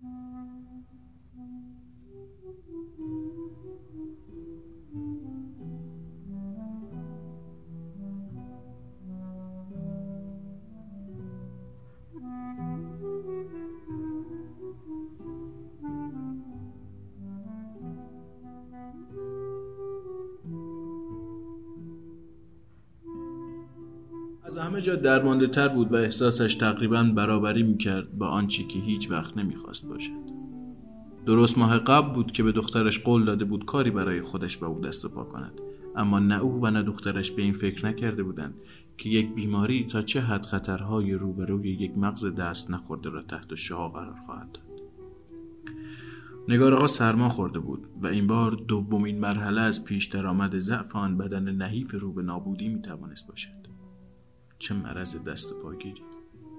Thank you. همه جا درمانده تر بود و احساسش تقریبا برابری می‌کرد با آنچه که هیچ وقت نمی‌خواست باشد. درست ماه قبل بود که به دخترش قول داده بود کاری برای خودش و او دست پا کند. اما نه او و نه دخترش به این فکر نکرده بودند که یک بیماری تا چه حد خطرهای روبروی یک مغز دست نخورده را تحت شعا قرار خواهد داد. نگارها سرما خورده بود و این بار دومین مرحله از پیش درآمد ضعف آن بدن نحیف رو به نابودی می توانست باشد. چه مرض دست پاگیری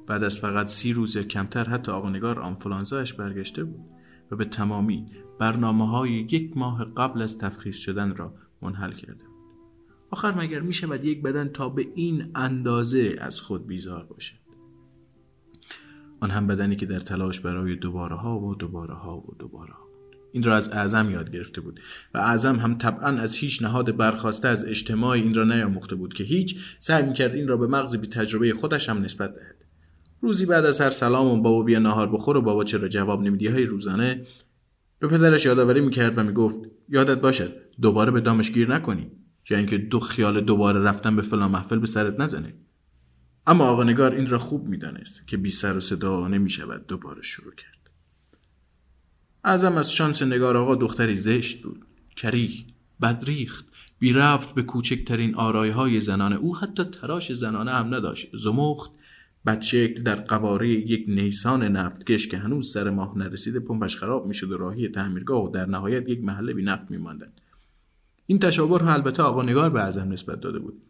بعد از فقط سی روز یا کمتر حتی آقا نگار آنفولانزاش برگشته بود و به تمامی برنامه های یک ماه قبل از تفخیص شدن را منحل کرده بود. آخر مگر می شود یک بدن تا به این اندازه از خود بیزار باشد؟ آن هم بدنی که در تلاش برای دوباره ها و دوباره ها و دوباره ها این را از اعظم یاد گرفته بود و اعظم هم طبعا از هیچ نهاد برخواسته از اجتماع این را نیاموخته بود که هیچ سعی می‌کرد این را به مغز بی تجربه خودش هم نسبت دهد. روزی بعد از هر سلام و بابا بیا نهار بخور و بابا چرا جواب نمیدی های روزانه به پدرش یادآوری می‌کرد و می‌گفت یادت باشد دوباره به دامش گیر نکنی یا اینکه دو خیال دوباره رفتن به فلان محفل به سرت نزنه. اما آقا نگار این را خوب می‌دانست که بی سر و صدا نمی‌شود دوباره شروع کرد. اعظم از شانس نگار آقا دختری زشت بود. کریه بدریخت. بی رفت به کوچکترین آرای های زنانه او حتی تراش زنانه هم نداشت. زمخت بدشکل در قواره یک نیسان نفتکش که هنوز سر ماه نرسیده پمپش خراب می‌شد و راهی تعمیرگاه و در نهایت یک محله بی نفت میماندند. این تشابه را البته آقا نگار به اعظم نسبت داده بود.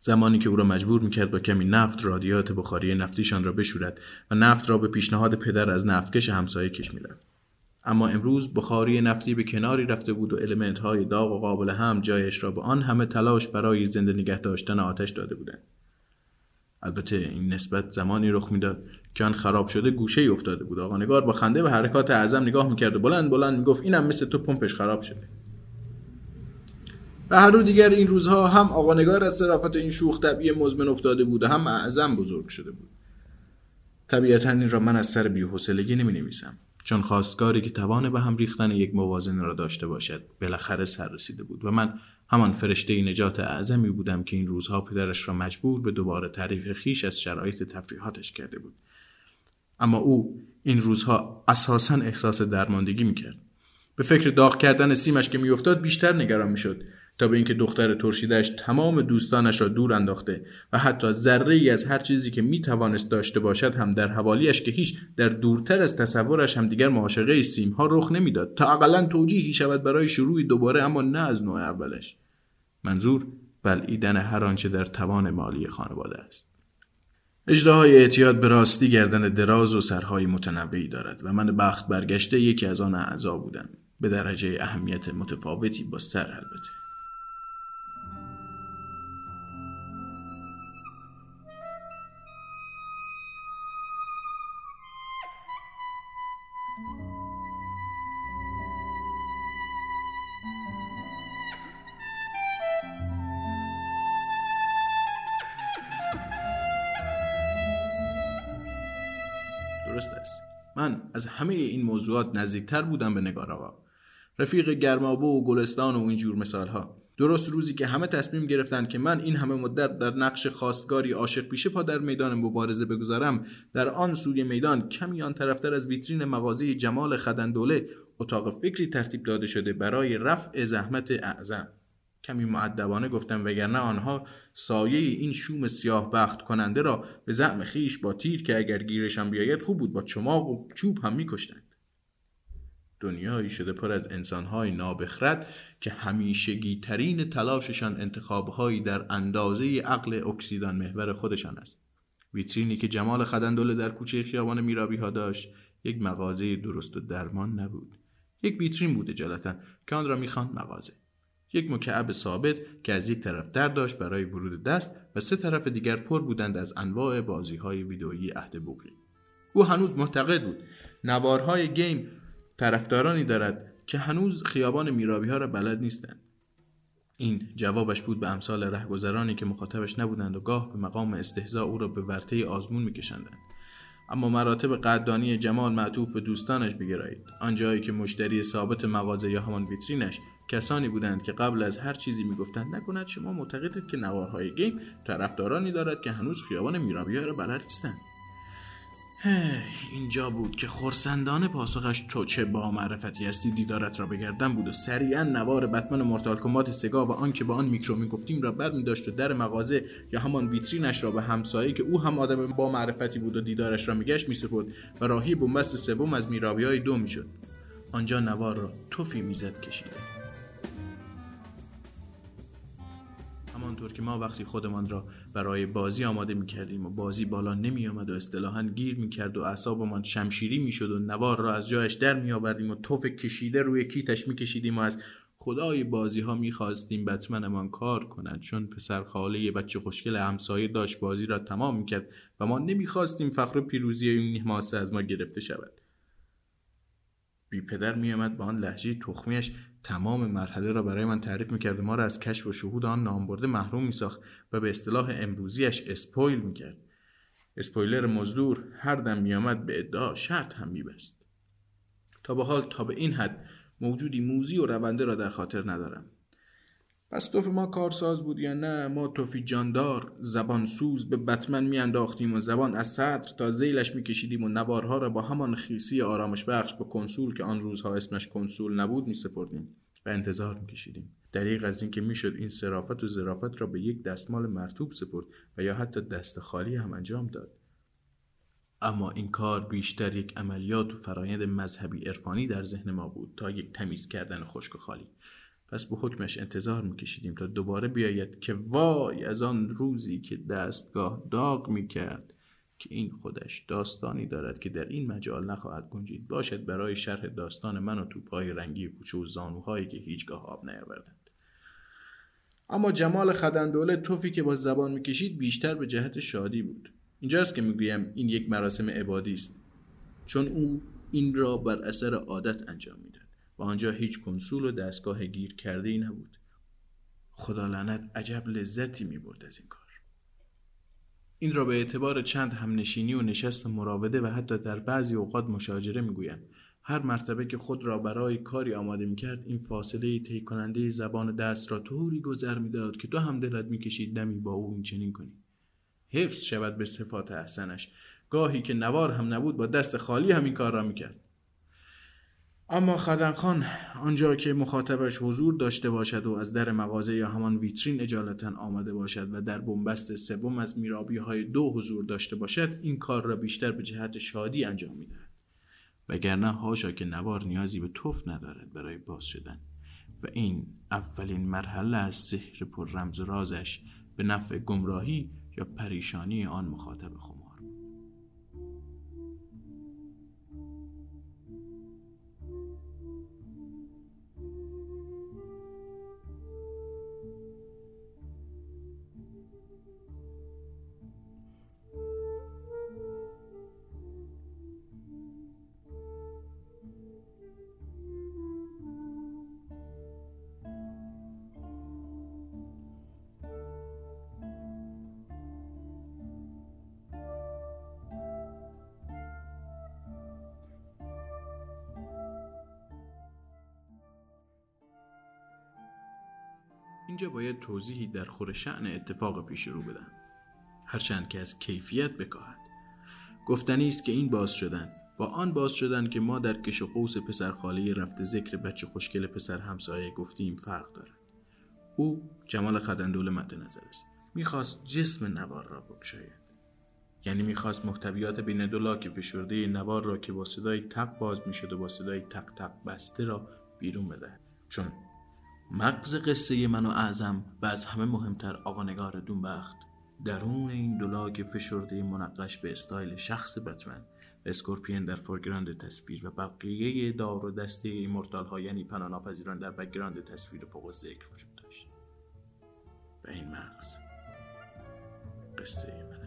زمانی که او را مجبور می‌کرد با کمی نفت رادیات بخاری نفتیشان را بشورد و نفت را به پیشنهاد پدر از نفتکش همسایه کش می‌رفت. اما امروز بخاری نفتی به کناری رفته بود و المنت های داغ و قابل هم جایش را به آن همه تلاش برای زنده نگه داشتن آتش داده بودند. البته این نسبت زمانی رخ می‌داد که آن خراب شده گوشه ای افتاده بود. آقا نگار با خنده به حرکات اعظم نگاه می‌کرد و بلند بلند می‌گفت اینم مثل تو پمپش خراب شده. و هر رو دیگر این روزها هم آقا نگار از صرافت این شوخ طبیع مزمن افتاده بود و هم اعظم بزرگ شده بود. طبیعتا این را من از سر بی‌حوصلگی نمی نویسم چون خواستگاری که توان به هم ریختن یک موازنه را داشته باشد بالاخره سر رسیده بود و من همان فرشته نجات اعظمی بودم که این روزها پدرش را مجبور به دوباره تعریف خیش از شرایط تفریحاتش کرده بود. اما او این روزها اساسا احساس درماندگی می‌کرد. به فکر داغ کردن سیمش که میافتاد بیشتر نگران می‌شد. تا به اینکه دختر ترشیدش تمام دوستانش را دور انداخته و حتی ذره ای از هر چیزی که می توانست داشته باشد هم در حوالیش که هیچ در دورتر از تصورش هم دیگر معاشقه سیم ها رخ نمی‌داد. تا اقلا توجیهی شود برای شروع دوباره اما نه از نوع اولش. منظور بلعیدن هر آنچه در توان مالی خانواده است. اجراهای اعتیاد به راستی گردن دراز و سرهای متنوعی دارد و من بخت برگشته یکی از آن اعضا بودم. به درجه اهمیت متفاوتی با سر البته. درست است. من از همه این موضوعات نزدیکتر بودم به نگار آقا رفیق گرمابه و گلستان و اینجور مثال ها درست روزی که همه تصمیم گرفتند که من این همه مدت در نقش خواستگاری عاشق پیشه پا در میدان مبارزه بگذارم در آن سوی میدان کمی آن طرفتر از ویترین مغازه جمال خدندوله اتاق فکری ترتیب داده شده برای رفع زحمت اعظم. کمی معدبانه گفتم وگرنه آنها سایه این شوم سیاه بخت کننده را به زعم خیش با تیر که اگر گیرشان بیاید خوب بود با چماق و چوب هم میکشتند. دنیایی شده پر از انسانهای نابخرد که همیشگی ترین تلاششان انتخابهایی در اندازه عقل اکسیدان محور خودشان است. ویترینی که جمال خدندله در کوچه خیابان میرابی ها داشت یک مغازه درست و درمان نبود. یک ویترین بود اجالتا که آن را می‌خواند مغازه. یک مکعب ثابت که از یک طرف در داشت برای ورود دست و سه طرف دیگر پر بودند از انواع بازی های ویدئویی عهد بوقی. او هنوز معتقد بود نوارهای گیم طرفدارانی دارد که هنوز خیابان میرابی ها را بلد نیستند. این جوابش بود به امثال رهگذرانی که مخاطبش نبودند و گاه به مقام استهزا او را به ورطه آزمون میکشندند. اما مراتب قدردانی جمال معطوف به دوستانش بگرایید. آنجایی که مشتری ثابت مغازه یا همان ویترینش کسانی بودند که قبل از هر چیزی می‌گفتند نکند شما معتقدید که نوارهای گیم طرفدارانی دارد که هنوز خیابان میرابیا را بلد نیستند. اینجا بود که خورسندانه پاسخش تو چه با معرفتی هستی دیدارت را بگردن بود و سریعا نوار بتمن مورتال کمات سگا و آنکه با آن میکرو می‌گفتیم را بر می داشت و در مغازه یا همان ویترینش را به همسایه که او هم آدم با معرفتی بود و دیدارش را میگشت میسپرد و راهی بنبست سوم از میرابی های دو می‌شد. آنجا نوار را توفی می‌زد کشیده. همانطور که ما وقتی خودمان را برای بازی آماده می کردیم و بازی بالا نمی آمد و اصطلاحا گیر می کرد و اعصابمان شمشیری می شد و نوار را از جایش در می آوردیم و توف کشیده روی کیتش می کشیدیم و از خدای بازی ها می خواستیم بتمنمان کار کند چون پسر خاله بچه خوشگل همسایه داشت بازی را تمام می کرد و ما نمی خواستیم فخر پیروزی این حماسه از ما گرفته شود. بی پدر می آمد با آن لحجه تخمیش تمام مرحله را برای من تعریف می‌کرد و ما را از کشف و شهود آن نامبرده محروم میساخت و به اصطلاح امروزیش اسپویل می‌کرد. اسپویلر مزدور هر دم میآمد به ادعا شرط هم میبست. تا به حال تا به این حد موجودی موزی و رونده را در خاطر ندارم. پس توف ما کارساز بود یا نه؟ ما توفی جاندار زبان سوز به بتمن میانداختیم و زبان از صدر تا زیلش میکشیدیم و نوارها را با همان خیسی آرامش بخش به کنسول که آن روزها اسمش کنسول نبود میسپردیم و انتظار میکشیدیم. دریغ از اینکه می‌شد این صرافت و ظرافت را به یک دستمال مرتوب سپرد و یا حتی دست خالی هم انجام داد. اما این کار بیشتر یک عملیات و فرایند مذهبی عرفانی در ذهن ما بود تا یک تمیز کردن خشک و خالی. پس به حکمش انتظار میکشیدیم تا دوباره بیاید که وای از آن روزی که دستگاه داغ می‌کرد که این خودش داستانی دارد که در این مجال نخواهد گنجید. باشد برای شرح داستان من و توپهای رنگی کوچه و زانوهایی که هیچگاه آب نیاوردند. اما جمال خدندوله توفی که با زبان می‌کشید بیشتر به جهت شادی بود. اینجاست که می‌گویم این یک مراسم عبادی است. چون او این را بر اثر عادت انجام می‌داد و آنجا هیچ کنسول و دستگاه گیر کرده ای نبود. خدا لعنت عجب لذتی می برد از این کار. این را به اعتبار چند همنشینی و نشست مراوده و حتی در بعضی اوقات مشاجره می‌گویم. هر مرتبه که خود را برای کاری آماده می کرد این فاصله طی کننده زبان دست را طوری گذر می‌داد که تو هم دلت می‌کشید نمی با او این چنین کنی. حفظ شود به صفات احسنش. گاهی که نوار هم نبود با دست خالی همین کار را می‌کرد. اما خدنخان آنجا که مخاطبش حضور داشته باشد و از در مغازه یا همان ویترین اجالتا آمده باشد و در بنبست سوم از میرابی های دو حضور داشته باشد این کار را بیشتر به جهت شادی انجام می‌دهد. وگرنه هاشا که نوار نیازی به توف ندارد برای باز شدن و این اولین مرحله از سحر پر رمز رازش به نفع گمراهی یا پریشانی آن مخاطب خمار. اینجا باید توضیحی در خور شعن اتفاق پیش رو بدم هرچند که از کیفیت بکاهد. گفتنی است که این باز شدن با آن باز شدن که ما در کش و قوس پسر خاله رفته ذکر بچه خوشگل پسر همسایه گفتیم فرق دارد. او جمال خدندول مد نظر است. می‌خواست جسم نوار را بکشاید. یعنی می‌خواست محتویات بین دو لاک فشرده نوار را که با صدای تق باز می‌شد و با صدای تق تق بسته را بیرون بدهد. چون مغز قصه من و اعظم و از همه مهمتر آقا نگار دونبخت درون این دولاگ فشرده منقش به استایل شخص بتمن. اسکورپین در فورگراند تصویر و بقیه دار و دسته ایمورتال ها یعنی پناناپذیران در بکگراند تصویر فوق ذکر وجود داشت. و این مغز قصه